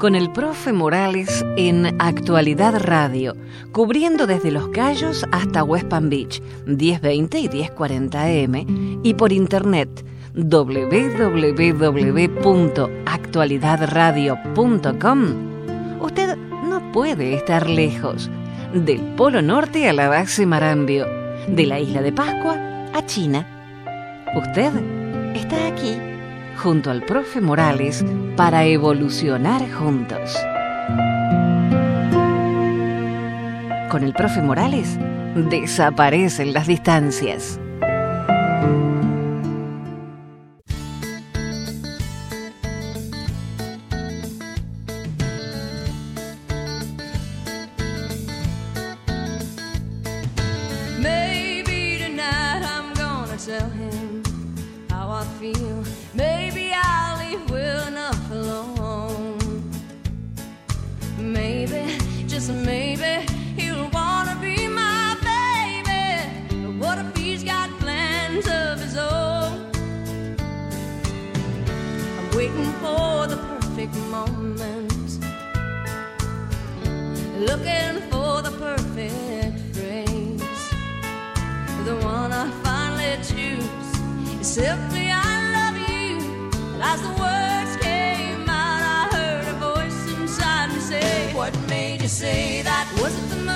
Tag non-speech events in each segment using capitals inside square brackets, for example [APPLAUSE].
con el profe Morales en Actualidad Radio, cubriendo desde Los Cayos hasta West Palm Beach, 1020 y 1040 M, y por internet www.actualidadradio.com. Usted no puede estar lejos, del Polo Norte a la base Marambio, de la isla de Pascua a China. Usted está aquí junto al profe Morales para evolucionar juntos. Con el profe Morales desaparecen las distancias. just maybe he'll wanna be my baby. But what if he's got plans of his own? I'm waiting for the perfect moment, looking for the perfect frame. The one I finally choose is simply I love you. De la mañana,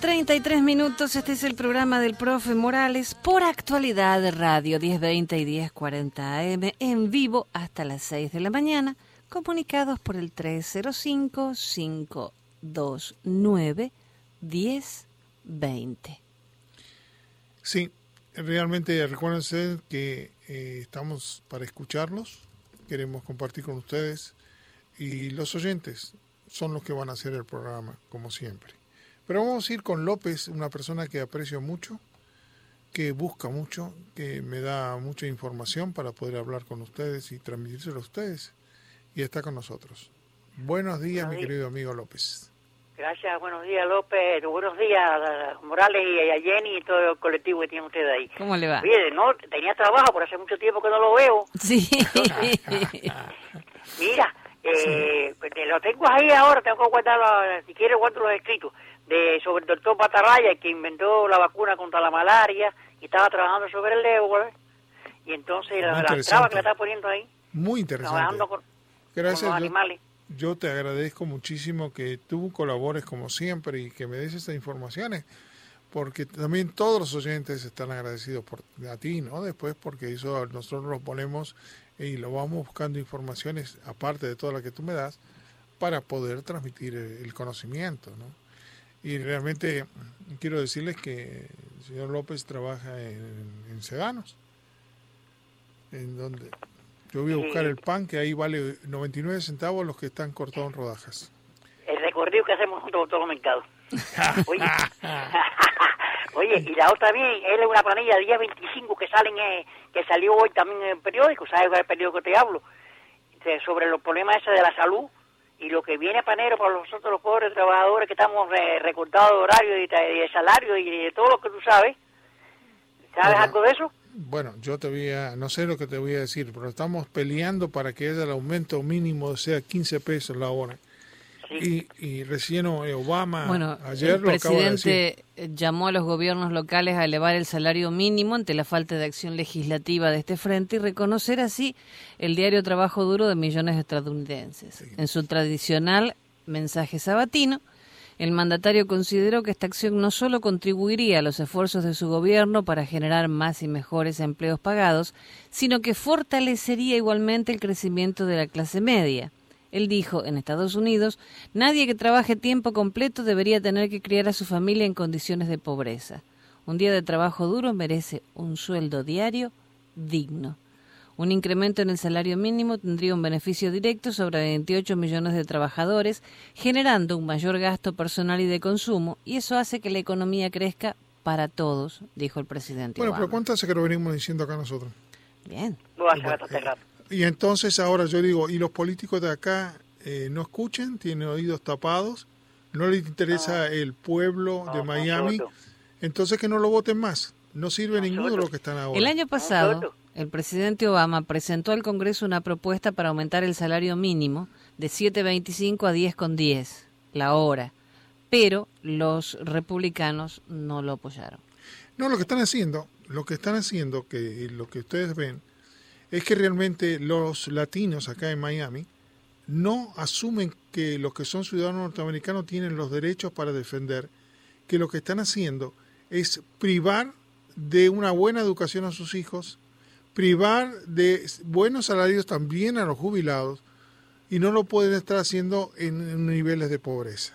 33 minutos. Este es el programa del profe Morales por actualidad de radio 1020 y 1040 AM en vivo hasta las 6 de la mañana, comunicados por el 305-529-1020. Sí, realmente recuérdense que eh, estamos para escucharlos, queremos compartir con ustedes y los oyentes son los que van a hacer el programa, como siempre. Pero vamos a ir con López, una persona que aprecio mucho, que busca mucho, que me da mucha información para poder hablar con ustedes y transmitírselo a ustedes. Y está con nosotros. Buenos días, mi querido amigo López. Gracias, buenos días López, buenos días a Morales y a Jenny y todo el colectivo que tienen ustedes ahí. ¿Cómo le va? Oye, no, tenía trabajo, por hace mucho tiempo que no lo veo. Sí. [LAUGHS] Mira, eh, pues, lo tengo ahí ahora, tengo que guardarlo, si quiere guardo los escritos de sobre el doctor Patarraya, que inventó la vacuna contra la malaria y estaba trabajando sobre el ébola. Y entonces la, traba que le está poniendo ahí. Muy interesante. Trabajando con, Gracias, los animales. Yo, te agradezco muchísimo que tú colabores como siempre y que me des estas informaciones, porque también todos los oyentes están agradecidos por a ti, ¿no? Después porque eso nosotros lo ponemos y lo vamos buscando informaciones aparte de toda la que tú me das para poder transmitir el conocimiento, ¿no? Y realmente quiero decirles que el señor López trabaja en, en Sedanos, en donde yo voy a buscar el pan, que ahí vale 99 centavos los que están cortados en rodajas. El recorrido que hacemos junto con todos los mercados. [LAUGHS] Oye, [LAUGHS] Oye, y la otra bien, él es una planilla de día 25 que salen, eh, que salió hoy también en el periódico, ¿sabes el periódico que te hablo? sobre los problemas ese de la salud y lo que viene panero para nosotros los pobres trabajadores que estamos recortados de horario y de, salario y de todo lo que tú sabes. ¿Sabes algo de eso? Bueno, yo te voy a, no sé lo que te voy a decir, pero estamos peleando para que haya el aumento mínimo sea 15 pesos la hora. Y, recién Obama bueno, ayer el presidente llamó a los gobiernos locales a elevar el salario mínimo ante la falta de acción legislativa de este frente y reconocer así el diario trabajo duro de millones de estadounidenses. En su tradicional mensaje sabatino, el mandatario consideró que esta acción no solo contribuiría a los esfuerzos de su gobierno para generar más y mejores empleos pagados, sino que fortalecería igualmente el crecimiento de la clase media. Él dijo, en Estados Unidos, nadie que trabaje tiempo completo debería tener que criar a su familia en condiciones de pobreza. Un día de trabajo duro merece un sueldo diario digno. Un incremento en el salario mínimo tendría un beneficio directo sobre 28 millones de trabajadores, generando un mayor gasto personal y de consumo, y eso hace que la economía crezca para todos, dijo el presidente. Bueno, pero ¿cuánto hace que lo venimos diciendo acá nosotros? Bien. Y entonces ahora yo digo, ¿y los políticos de acá eh, no escuchen? ¿Tienen oídos tapados? ¿No les interesa el pueblo de Miami? Entonces que no lo voten más. No sirve ninguno de los que están ahora. El año pasado, el presidente Obama presentó al Congreso una propuesta para aumentar el salario mínimo de 7.25 a 10.10 la hora, pero los republicanos no lo apoyaron. No, lo que están haciendo, lo que están haciendo, que lo que ustedes ven, es que realmente los latinos acá en Miami no asumen que los que son ciudadanos norteamericanos tienen los derechos para defender, que lo que están haciendo es privar de una buena educación a sus hijos, privar de buenos salarios también a los jubilados y no lo pueden estar haciendo en, niveles de pobreza.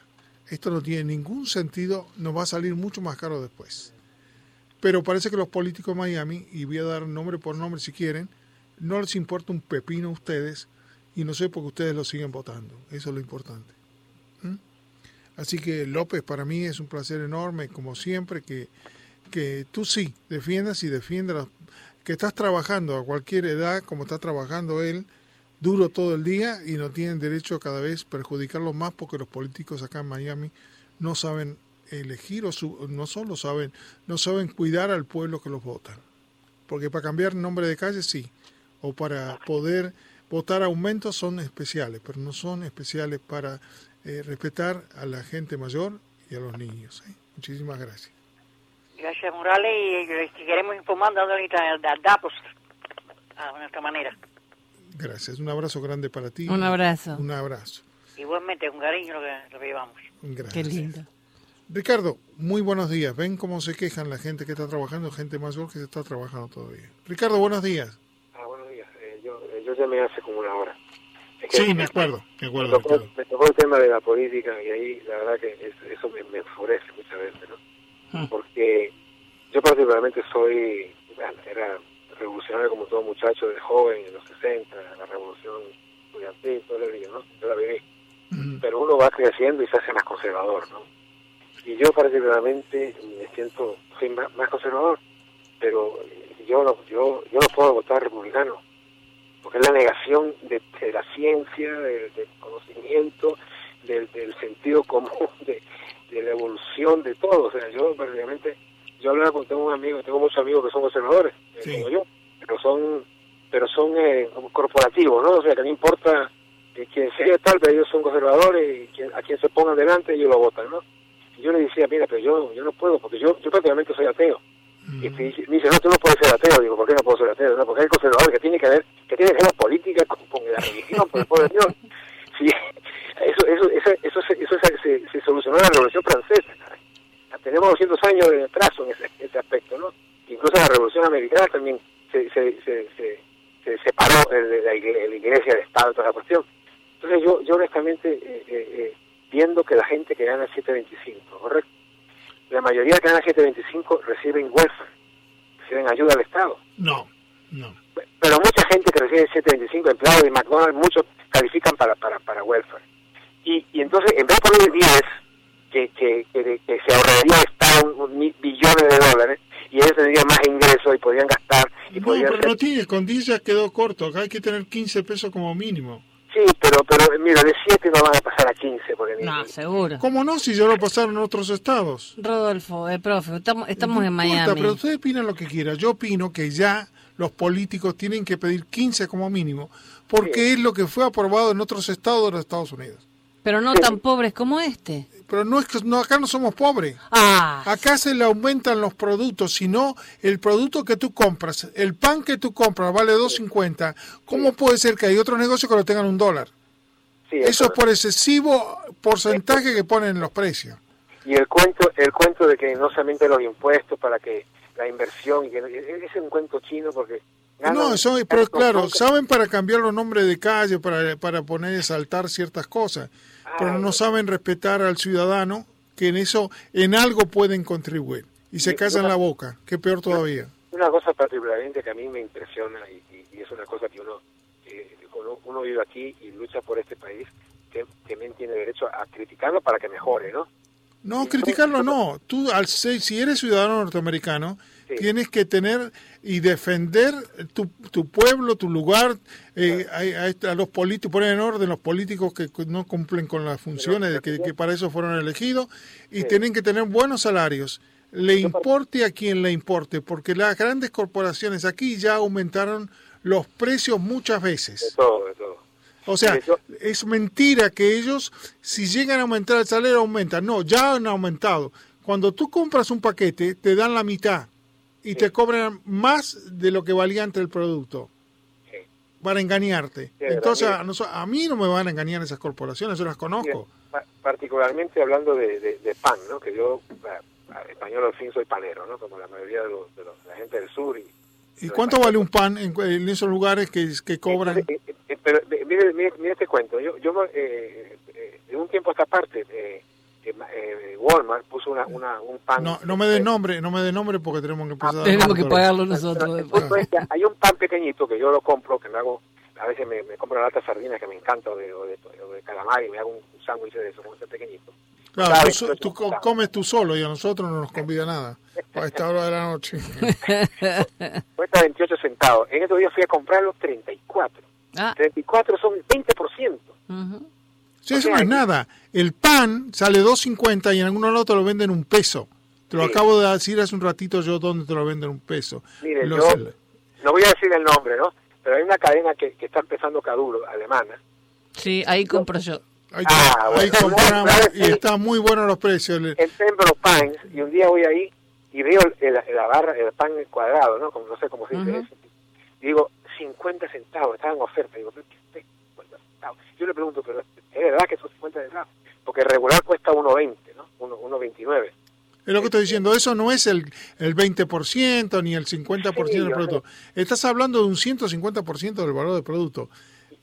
Esto no tiene ningún sentido, nos va a salir mucho más caro después. Pero parece que los políticos de Miami, y voy a dar nombre por nombre si quieren, no les importa un pepino a ustedes y no sé por qué ustedes lo siguen votando. Eso es lo importante. ¿Mm? Así que López, para mí es un placer enorme, como siempre, que, que tú sí defiendas y defiendas, que estás trabajando a cualquier edad, como está trabajando él, duro todo el día y no tienen derecho a cada vez perjudicarlo más porque los políticos acá en Miami no saben elegir o no solo saben, no saben cuidar al pueblo que los votan. Porque para cambiar nombre de calle sí, o para poder votar aumentos son especiales, pero no son especiales para eh, respetar a la gente mayor y a los niños. ¿eh? Muchísimas gracias. Gracias, Morales, y queremos informar ahorita datos a nuestra manera. Gracias, un abrazo grande para ti. Un abrazo. Un abrazo. Igualmente, un cariño lo que, lo que llevamos. Gracias. Qué lindo. Ricardo, muy buenos días. Ven cómo se quejan la gente que está trabajando, gente mayor que se está trabajando todavía. Ricardo, buenos días yo llamé hace como una hora. sí, me acuerdo, me acuerdo. Me tocó, el tema de la política y ahí la verdad que eso, me, me, enfurece muchas veces, ¿no? Ah. Porque yo particularmente soy, era revolucionario como todo muchacho de joven en los 60, la revolución estudiantil, todo el día, ¿no? Yo la viví. Pero uno va creciendo y se hace más conservador, ¿no? Y yo particularmente me siento, soy más, conservador, pero yo no, yo, yo no puedo votar republicano es la negación de, la ciencia, del, conocimiento, del, sentido común, [LAUGHS] de, la evolución de todo. O sea, yo prácticamente, yo hablaba con, tengo un amigo, tengo muchos amigos que son conservadores, eh, como yo, pero son pero son eh, corporativos, ¿no? O sea, que no importa que quien sea tal, pero ellos son conservadores y a quien se pongan delante ellos lo votan, ¿no? Y yo le decía, mira, pero yo, yo no puedo, porque yo, yo prácticamente soy ateo. Y me dice, no, tú no puedes ser ateo. Digo, ¿por qué no puedo ser ateo? No, porque hay conservador que tiene que ver, que tiene que ver la política con, la religión, por el poder de Dios. [LAUGHS] Sí, eso, eso, eso, eso, eso, se, se, solucionó en la Revolución Francesa. Tenemos 200 años de atraso en ese, ese aspecto, ¿no? Incluso la Revolución Americana también se, se, se, se, separó de la, iglesia, de Estado, toda la cuestión. Entonces yo, yo honestamente eh, eh, eh viendo que la gente que gana 725, ¿correcto? La mayoría que gana 725 reciben welfare, reciben ayuda al Estado. No, no. Pero mucha gente que recibe 725, empleados de McDonald's, muchos califican para, para, para welfare. Y, y entonces, en vez de poner 10, que, que, que, que se ahorraría el Estado un, un billones de dólares, y ellos tendrían más ingresos y podrían gastar. Y No, podrían pero no tiene, con 10 ya quedó corto. Acá hay que tener 15 pesos como mínimo. Sí, pero, pero mira, de 7 no van a pasar a 15. Porque ni- No, seguro. ¿Cómo no? Si ya lo pasaron en otros estados. Rodolfo, eh, profe, estamos, estamos No en importa, Miami. pero ustedes opinan lo que quieran. Yo opino que ya los políticos tienen que pedir 15 como mínimo, porque es lo que fue aprobado en otros estados de los Estados Unidos. Pero no tan pobres como este. Pero no es que no, acá no somos pobres. Ah, Acá se le aumentan los productos, sino el producto que tú compras, el pan que tú compras vale 2.50. ¿Cómo puede ser que hay otros negocios que lo tengan un dólar? Sí, Eso es por excesivo porcentaje que ponen en los precios. Y el cuento, el cuento de que no se aumenten los impuestos para que la inversión, que ese es un cuento chino porque... No, eso, pero claro, saben para cambiar los nombres de calle, para, para poner y saltar ciertas cosas, pero Ah, no saben respetar al ciudadano que en eso, en algo pueden contribuir. Y se callan la boca, que peor todavía. Una cosa particularmente que a mí me impresiona y, y- y es una cosa que uno, uno, vive aquí y lucha por este país, que también tiene derecho a criticarlo para que mejore, ¿no? No, criticarlo no-. Tú, al ser, si eres ciudadano norteamericano, Sí. tienes que tener y defender tu, tu pueblo, tu lugar. eh, a, a- a los políticos, poner en orden los políticos que no cumplen con las funciones de que, que para eso fueron elegidos y Sí. tienen que tener buenos salarios. Le importe a quien le importe, porque las grandes corporaciones aquí ya aumentaron los precios muchas De veces. todo, de todo. O sea, es mentira que ellos, si llegan a aumentar el salario, aumentan. No, ya han aumentado. Cuando tú compras un paquete, te dan la mitad y te cobran más de lo que valía antes el producto Sí. para engañarte. Sí, Entonces, a, a mí no me van a engañar esas corporaciones, yo las conozco. pa- particularmente hablando de, de- de pan, ¿no? Que yo, español al fin, soy panero, ¿no? Como la mayoría de, los, de los- la gente del sur. Y, ¿Y cuánto vale un pan en, en esos lugares que, que cobran? Eh, eh, eh, pero eh, mire, mire, mire este cuento. Yo, yo eh, eh, de un tiempo a esta parte, eh, eh, ma- eh, Walmart puso una, una, un pan. No, no me dé nombre, no me dé nombre porque tenemos que empezar a dar tenemos que nombre. pagarlo nosotros. el después. punto es que hay un pan pequeñito que yo lo compro, que me hago, a veces me, me compro una lata de sardinas que me encanta, o de, o de, o de calamar, y me hago un, un sándwich de eso, como ese pequeñito. Claro, Claro, tú, comes tú solo y a nosotros no nos convida nada a esta hora de la noche. [LAUGHS] Cuesta 28 centavos. En estos días fui a comprarlo 34. Ah, 34 son 20%. ujú. Sí, eso no es nada. El pan sale 2.50 y en algunos lados te lo venden un peso. Te lo Sí. acabo de decir hace un ratito yo dónde te lo venden un peso. Mire, Los- yo no voy a decir el nombre, ¿no? Pero hay una cadena que, que está empezando Caduro, alemana. Sí, ahí compro yo. Ahí, Ah, ahí bueno. compramos Claro, y sí. están muy buenos los precios. En Pembroke Pines, y un día voy ahí y veo el- la barra, el pan cuadrado, ¿no? Como, no sé cómo se dice eso. Y digo, 50 centavos, estaba en oferta. Digo, ¿pero qué es 50 centavos? Yo le pregunto, ¿pero es verdad que son 50 centavos? Porque regular cuesta 1.20, ¿no? 1 1.29. Es lo que estoy diciendo, eso no es el, el 20% ni el 50% Sí, del producto. Estás hablando de un 150% del valor del producto.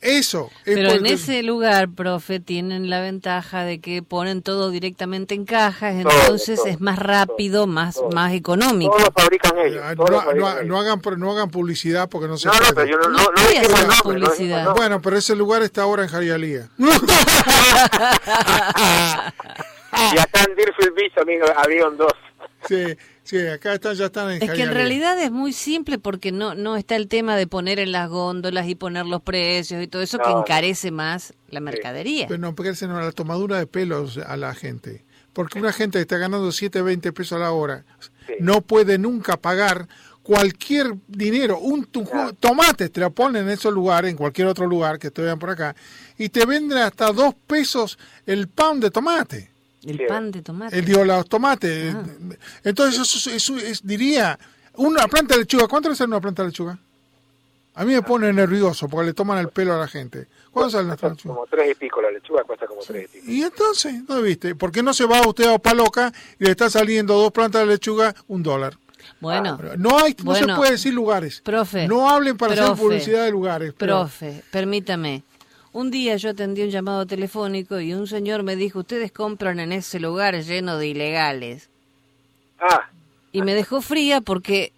Eso es Pero en ese lugar, profe, tienen la ventaja de que ponen todo directamente en cajas, Todo, entonces todo, es más rápido, más, todo. más económico. Todos lo fabrican ellos. Todos lo no, fabrican no- ellos. no hagan, no hagan publicidad porque no se No, no, puede. pero yo no, No no, no, haciendo nombre, no publicidad. Bueno, pero ese lugar está ahora en Jarialía. [LAUGHS] Y acá en Deerfield Beach también había un dos. Sí, sí, acá están, ya están en Es que en realidad es muy simple porque no, no está el tema de poner en las góndolas y poner los precios y todo eso que No. encarece más la mercadería. Pero no, porque es la tomadura de pelos a la gente. Porque una gente que está ganando 7, 20 pesos a la hora Sí. no puede nunca pagar cualquier dinero. Un tu- Claro. tomate te lo ponen en esos lugares, en cualquier otro lugar que te vean por acá, y te venden hasta 2 pesos el pound de tomate. El Sí. pan de tomate. El digo, los tomates. Ah. Entonces, eso, eso es- diría, una planta de lechuga, ¿cuánto sale una planta de lechuga? A mí me pone nervioso porque le toman el pelo a la gente. ¿Cuánto sale una planta de lechuga? Como tres y pico, la lechuga cuesta como tres y pico. Y entonces, ¿no viste? ¿Por qué no se va usted a Paloca y le está saliendo dos plantas de lechuga, un dólar? Bueno, No hay, no Bueno, se puede decir lugares. profe, no hablen para hacer publicidad de lugares. pero- profe, permítame. Un día yo atendí un llamado telefónico y un señor me dijo, ustedes compran en ese lugar lleno de ilegales. Ah, Y me dejó fría porque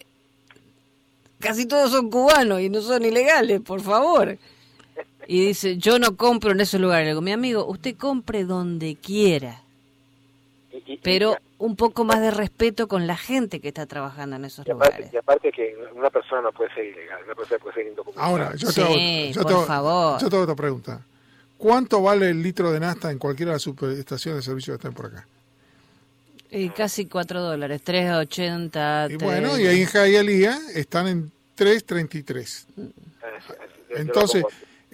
casi todos son cubanos y no son ilegales, por favor. Y dice, yo no compro en ese lugar. Le digo, mi amigo, usted compre donde quiera, pero un poco más de respeto con la gente que está trabajando en esos y aparte, lugares. y aparte que una persona no puede ser ilegal, una persona puede ser indocumentada. Ahora, yo Sí, te hago, yo por te hago- favor. yo te hago otra pregunta. ¿Cuánto vale el litro de nafta en cualquiera de las superestaciones de servicio que están por acá? Y casi 4 dólares, 3.80. Y bueno, y ahí en Jayalía están en 3.33. Ah, sí, Entonces.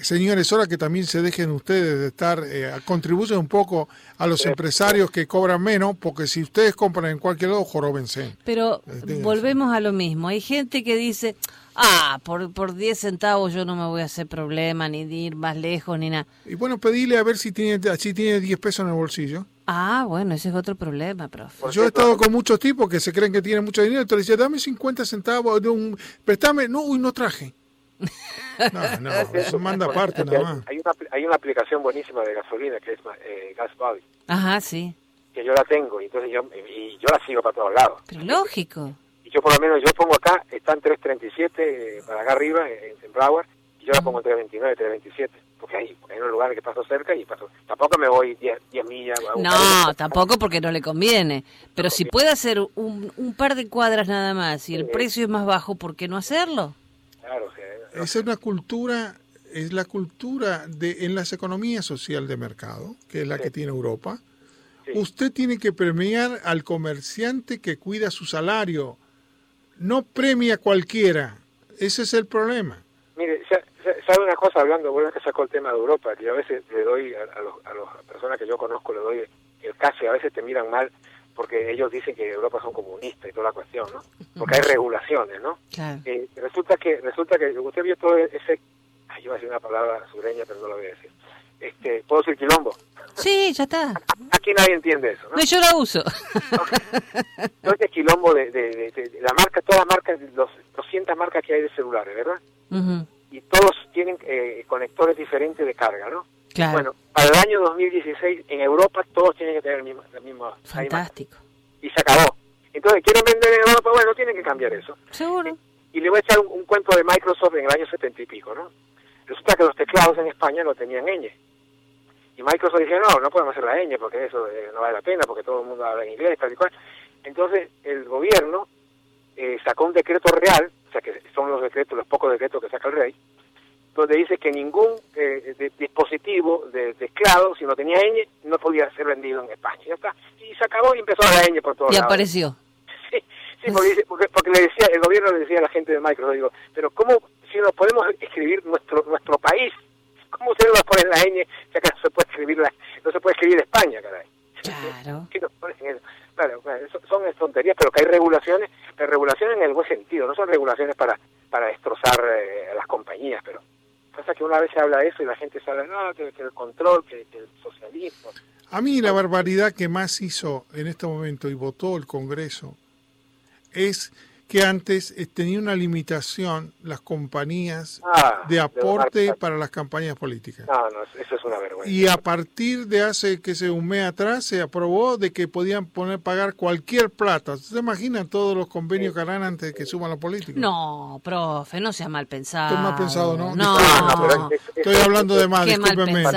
Señores, ahora que también se dejen ustedes de estar, eh, contribuyen un poco a los empresarios que cobran menos, porque si ustedes compran en cualquier lado, joróbense. Pero volvemos a lo mismo. Hay gente que dice, ah, por, por 10 centavos yo no me voy a hacer problema, ni de ir más lejos, ni nada. Y bueno, pedile a ver si tiene, si tiene 10 pesos en el bolsillo. Ah, bueno, ese es otro problema, profe. Yo he estado con muchos tipos que se creen que tienen mucho dinero, entonces dame 50 centavos, de un, préstame, no, uy, no traje. No, no, [LAUGHS] eso manda aparte hay, nada más. hay una, hay una aplicación buenísima de gasolina que es eh, Gas Buddy, Ajá, sí. que yo la tengo y entonces yo, y yo la sigo para todos lados. Pero lógico. Y yo por lo menos, yo pongo acá, está en 337 eh, para acá arriba, en, en Broward, y yo la pongo en 329, 327, porque hay, hay unos lugares que paso cerca y paso, tampoco me voy 10, 10 millas. No, un- tampoco porque no le conviene. Pero si puede hacer un, un par de cuadras nada más y el precio es más bajo, ¿por qué no hacerlo? Claro, Esa es una cultura, es la cultura de en las economías social de mercado, que es la que tiene Europa. Sí. Usted tiene que premiar al comerciante que cuida su salario, no premia a cualquiera. Ese es el problema. Mire, sa- sa- ¿sabe una cosa hablando? Bueno, que sacó el tema de Europa, que yo a veces le doy a, a, los, a las personas que yo conozco, le doy el caso y a veces te miran mal porque ellos dicen que Europa son comunistas y toda la cuestión, ¿no? Porque hay regulaciones, ¿no? Claro. Eh, resulta que resulta que usted vio todo ese... Ay, yo voy a decir una palabra sureña, pero no lo voy a decir. Este, ¿Puedo decir quilombo? Sí, ya está. Aquí nadie entiende eso, ¿no? No, yo la uso. Es quilombo de, de, de- la marca, todas las marcas, los 200 marcas que hay de celulares, ¿verdad? Y todos tienen eh, conectores diferentes de carga, ¿no? Claro. Bueno, para el año 2016 en Europa todos tienen que tener el mismo, la misma... Fantástico. Y se acabó. Entonces, ¿quieren vender en Europa? Bueno, tienen que cambiar eso. Seguro. Y le voy a echar un, un cuento de Microsoft en el año 70 y pico, ¿no? Resulta que los teclados en España no tenían ñ. Y Microsoft dice, no, no podemos hacer la ñ porque eso eh, no vale la pena, porque todo el mundo habla en inglés, tal y cual. Entonces, el gobierno eh, sacó un decreto real, o sea, que son los decretos, los pocos decretos que saca el rey, donde dice que ningún eh, de- dispositivo de teclado, si no tenía ñ, no podía ser vendido en España. Ya está. Y se acabó y empezó a la ñ por todos Y lados. apareció. Sí, sí, porque, porque, porque le decía, el gobierno le decía a la gente de Microsoft, digo, pero ¿cómo si nos podemos escribir nuestro nuestro país? ¿Cómo ustedes nos ponen la ñ ya que no se puede escribir la, no se puede escribir España, caray? Claro. [LAUGHS] Sí. Claro, son tonterías, pero que hay regulaciones, pero regulaciones en el buen sentido, no son regulaciones para para destrozar eh, las compañías, pero pasa que una vez se habla de eso y la gente sabe, no, que, que el control, que, que el socialismo. A mí la barbaridad que más hizo en este momento y votó el Congreso es que antes eh, tenía una limitación las compañías Ah, de aporte donar- para las campañas políticas. No, no, eso es una vergüenza. Y a partir de hace que se un mes atrás se aprobó de que podían poner pagar cualquier plata. ¿Se imaginan todos los convenios que harán antes de que suban los políticos? No, profe, no sea mal pensado. Estoy mal pensado, ¿no? No, No, no, pero es- es- Estoy hablando de más, Qué mal discúlpenme. Para,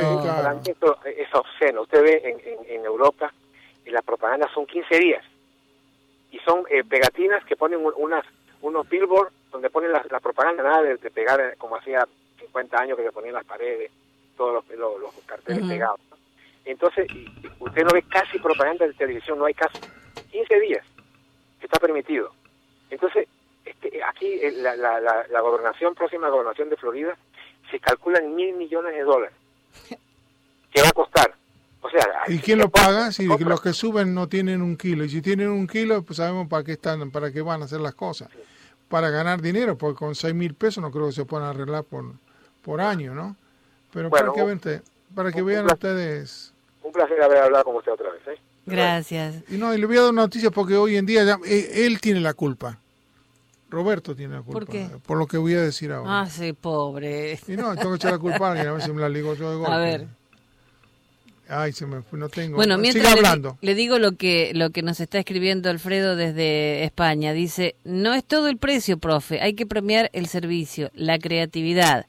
claro. para mí esto es obsceno. Usted ve en, en, en Europa y las propagandas son 15 días y son eh, pegatinas que ponen un- unas unos billboards donde ponen la, la propaganda, nada de, de pegar eh, como hacía 50 años que se ponían las paredes, todos los, los, los carteles pegados. ¿no? Entonces, usted no ve casi propaganda de televisión, no hay casi 15 días que está permitido. Entonces, este, aquí eh, la, la, la, la gobernación, próxima gobernación de Florida, se calculan mil millones de dólares. [LAUGHS] ¿Qué va a costar? O sea, ¿Y quién lo paga? Si compra. los que suben no tienen un kilo. Y si tienen un kilo, pues sabemos para qué están, para qué van a hacer las cosas. Para ganar dinero, porque con seis mil pesos no creo que se puedan arreglar por, por año, ¿no? Pero Bueno, para que, vean, para que un- vean un- ustedes. Un placer haber hablado con usted otra vez. ¿eh? Gracias. Y no, y le voy a dar una noticia porque hoy en día ya- eh, él tiene la culpa. Roberto tiene la culpa. ¿Por qué? Por lo que voy a decir ahora. Ah, sí, pobre. Y no, tengo que echar la culpa a alguien, a ver si me la ligo yo de golpe. A ver. Ay, se me fue, no tengo. Bueno, mientras le, di- hablando. le digo lo que lo que nos está escribiendo Alfredo desde España. Dice, no es todo el precio, profe, hay que premiar el servicio, la creatividad.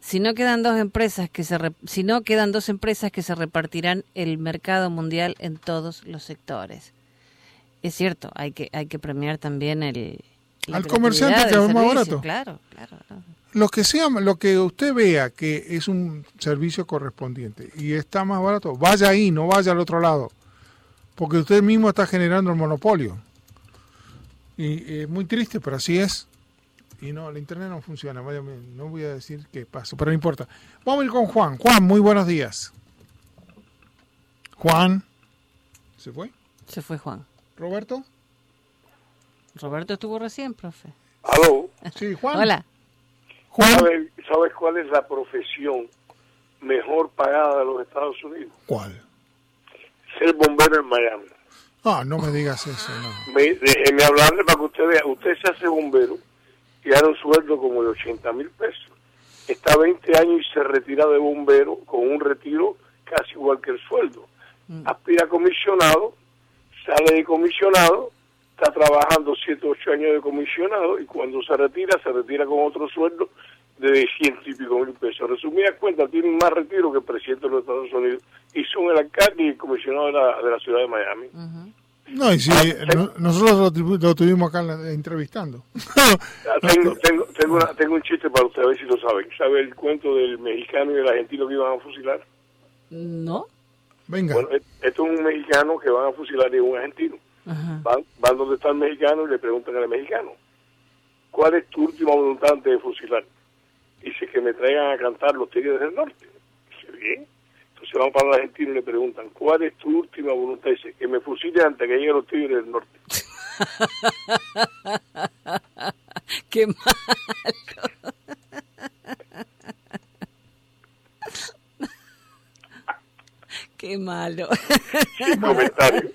Si no quedan dos empresas que se re- si no quedan dos empresas que se repartirán el mercado mundial en todos los sectores. Es cierto, hay que hay que premiar también el Al comerciante que es más barato. Claro, claro. claro. Lo que sea, lo que usted vea que es un servicio correspondiente y está más barato, vaya ahí, no vaya al otro lado, porque usted mismo está generando el monopolio. Y es muy triste, pero así es. Y no, el internet no funciona. vaya, No voy a decir qué pasa, pero no importa. Vamos a ir con Juan. Juan, muy buenos días. Juan. ¿Se fue? Se fue Juan. ¿Roberto? Roberto estuvo recién, profe. Aló, Sí, Juan. Hola. Juan. ¿sabes, ¿sabes cuál es la profesión mejor pagada de los Estados Unidos? ¿Cuál? Ser bombero en Miami. Ah, no me digas eso, no. Me, déjeme hablarle para que usted vea. Usted se hace bombero y gana un sueldo como de 80 mil pesos. Está 20 años y se retira de bombero con un retiro casi igual que el sueldo. Aspira a comisionado, sale de comisionado, está trabajando 7 o 8 años de comisionado y cuando se retira, se retira con otro sueldo de ciento y pico mil pesos. Resumidas cuentas, tienen más retiro que el presidente de los Estados Unidos y son el alcalde y el comisionado de la, de la ciudad de Miami. No, y si Ah, no- nosotros lo, tu- lo tuvimos acá entrevistando. [LAUGHS] Tengo, tengo, tengo, una- tengo un chiste para usted, a ver si lo saben. ¿Sabe el cuento del mexicano y del argentino que iban a fusilar? ¿No? Venga. Bueno, e- esto es un mexicano que van a fusilar y un argentino. Ajá. Van, van donde está el mexicano y le preguntan al mexicano, ¿cuál es tu última voluntad antes de fusilar? Dice que me traigan a cantar los tigres del norte. Dice, bien. Entonces van para el argentino y le preguntan, ¿cuál es tu última voluntad? Dice, que me fusilen antes que lleguen los tigres del norte. [LAUGHS] Qué malo. Qué malo. Sin comentario. [LAUGHS]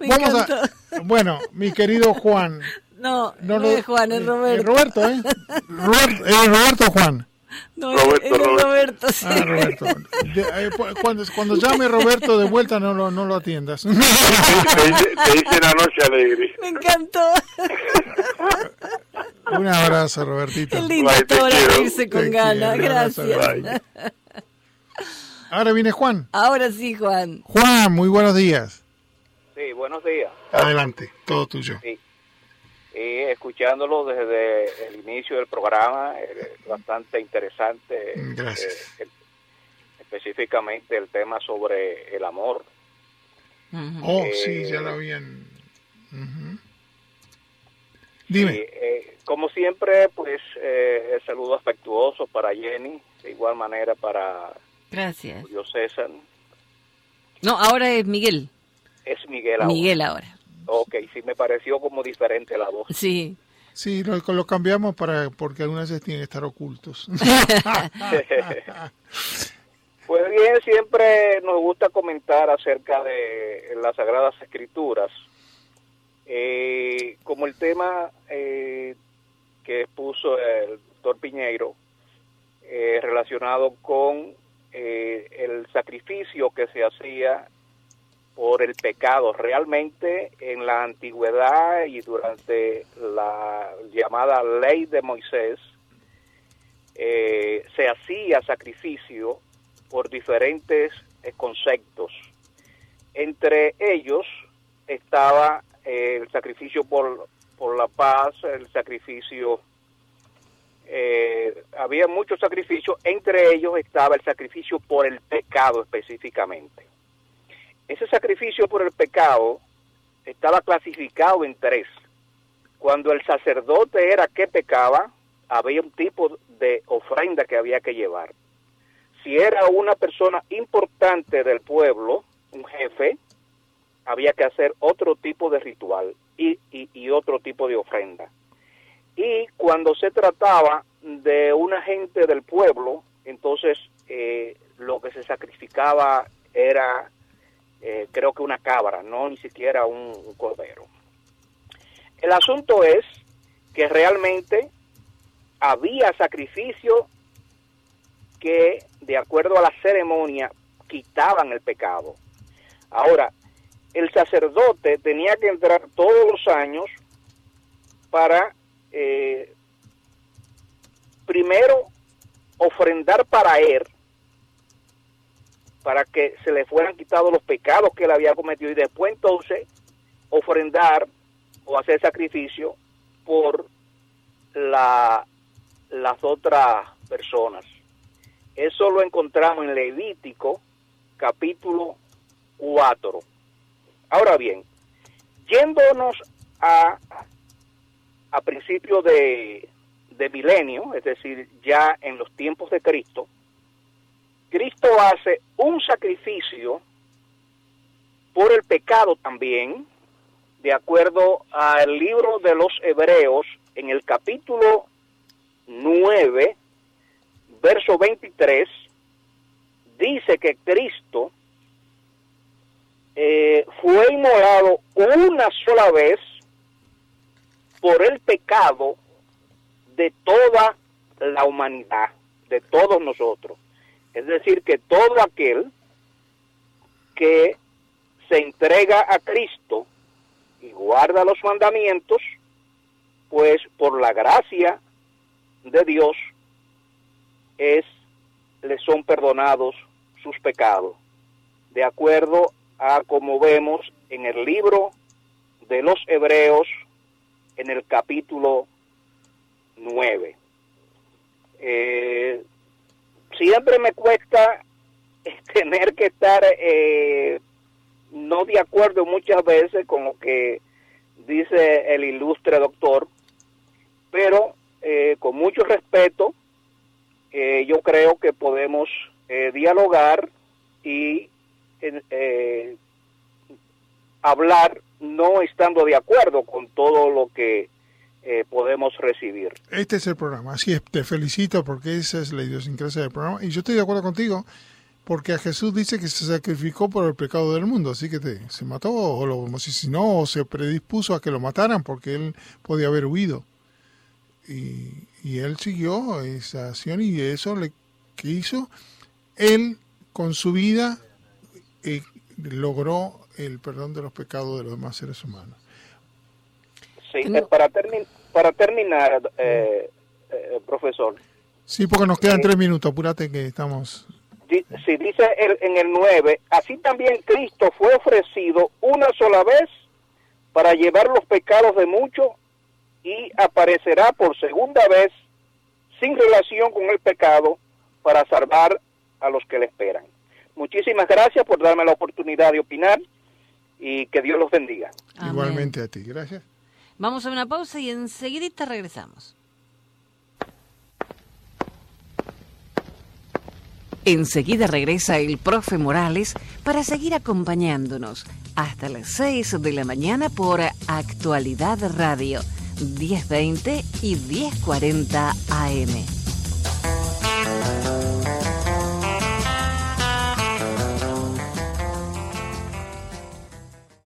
Me Vamos encantó. a, bueno, mi querido Juan. No, no, lo- es Juan, es eh, Roberto. eh, Roberto, ¿eh? Roberto, eh, Roberto Juan. No, Roberto, es, es Roberto. Roberto, sí. Ah, Roberto. De- eh, cuando, cuando llame Roberto de vuelta, no lo, no lo atiendas. te, dice la noche alegre. Me encantó. [LAUGHS] [LAUGHS] Un abrazo, Robertito. Qué lindo reírse con ganas. quiero, abrazo, Gracias. [LAUGHS] Ahora viene Juan. Ahora sí, Juan. Juan, muy buenos días. Sí, buenos días. Adelante, todo tuyo. Sí. Y escuchándolo desde el inicio del programa, eh, bastante interesante. Gracias. eh, el- específicamente el tema sobre el amor. Ujú. Oh, Eh, sí, ya lo habían. Ujú. Dime. Y, eh, como siempre, pues eh, el saludo afectuoso para Jenny, de igual manera para Gracias. Julio César. No, ahora es Miguel. Es Miguel ahora. Miguel ahora. Ok, sí, me pareció como diferente la voz. Sí. Sí, lo, lo cambiamos para porque algunas veces tienen que estar ocultos. [LAUGHS] [LAUGHS] Pues bien, siempre nos gusta comentar acerca de las Sagradas Escrituras. Eh, como el tema eh, que expuso el doctor Piñeiro, eh, relacionado con eh, el sacrificio que se hacía por el pecado. Realmente en la antigüedad y durante la llamada ley de Moisés, eh, se hacía sacrificio por diferentes conceptos. Entre ellos estaba el sacrificio por, por la paz, el sacrificio, eh, había muchos sacrificios, entre ellos estaba el sacrificio por el pecado específicamente. Ese sacrificio por el pecado estaba clasificado en tres. Cuando el sacerdote era que pecaba, había un tipo de ofrenda que había que llevar. Si era una persona importante del pueblo, un jefe, había que hacer otro tipo de ritual y, y, otro tipo de ofrenda. Y cuando se trataba de una gente del pueblo, entonces eh, lo que se sacrificaba era eh, creo que una cabra, no ni siquiera un, un cordero. El asunto es que realmente había sacrificio que, de acuerdo a la ceremonia, quitaban el pecado. Ahora, el sacerdote tenía que entrar todos los años para, eh, primero, ofrendar para él, para que se le fueran quitados los pecados que él había cometido, y después entonces ofrendar o hacer sacrificio por la, las otras personas. Eso lo encontramos en Levítico capítulo 4. Ahora bien, yéndonos a, a principio de, de milenio, es decir, ya en los tiempos de Cristo, Cristo hace un sacrificio por el pecado también, de acuerdo al libro de los Hebreos, en el capítulo 9, verso 23, dice que Cristo fue inmolado una sola vez por el pecado de toda la humanidad, de todos nosotros. Es decir, que todo aquel que se entrega a Cristo y guarda los mandamientos, pues por la gracia de Dios es le son perdonados sus pecados, de acuerdo a como vemos en el libro de los Hebreos en el capítulo 9. Eh, siempre me cuesta [LAUGHS] tener que estar eh, no de acuerdo muchas veces con lo que dice el ilustre doctor, pero eh, con mucho respeto, yo creo que podemos dialogar y eh, hablar no estando de acuerdo con todo lo que eh, podemos recibir. Este es el programa, así es, te felicito porque esa es la idiosincrasia del programa y yo estoy de acuerdo contigo porque a Jesús dice que se sacrificó por el pecado del mundo, así que te, se mató o lo asesinó o se predispuso a que lo mataran porque él podía haber huido. Y, y él siguió esa acción y eso le que hizo él con su vida eh, logró el perdón de los pecados de los demás seres humanos. Sí, eh, para, termi- para terminar, eh, eh, profesor, Sí, porque nos quedan Eh, tres minutos, apúrate que estamos... di- si dice el- en el 9, así también Cristo fue ofrecido una sola vez para llevar los pecados de muchos y aparecerá por segunda vez sin relación con el pecado para salvar a los que le esperan. Muchísimas gracias por darme la oportunidad de opinar y que Dios los bendiga. Amén. Igualmente a ti, gracias. Vamos a una pausa y enseguidita regresamos. Enseguida regresa el profe Morales para seguir acompañándonos hasta las 6 de la mañana por Actualidad Radio 1020 y 1040 AM.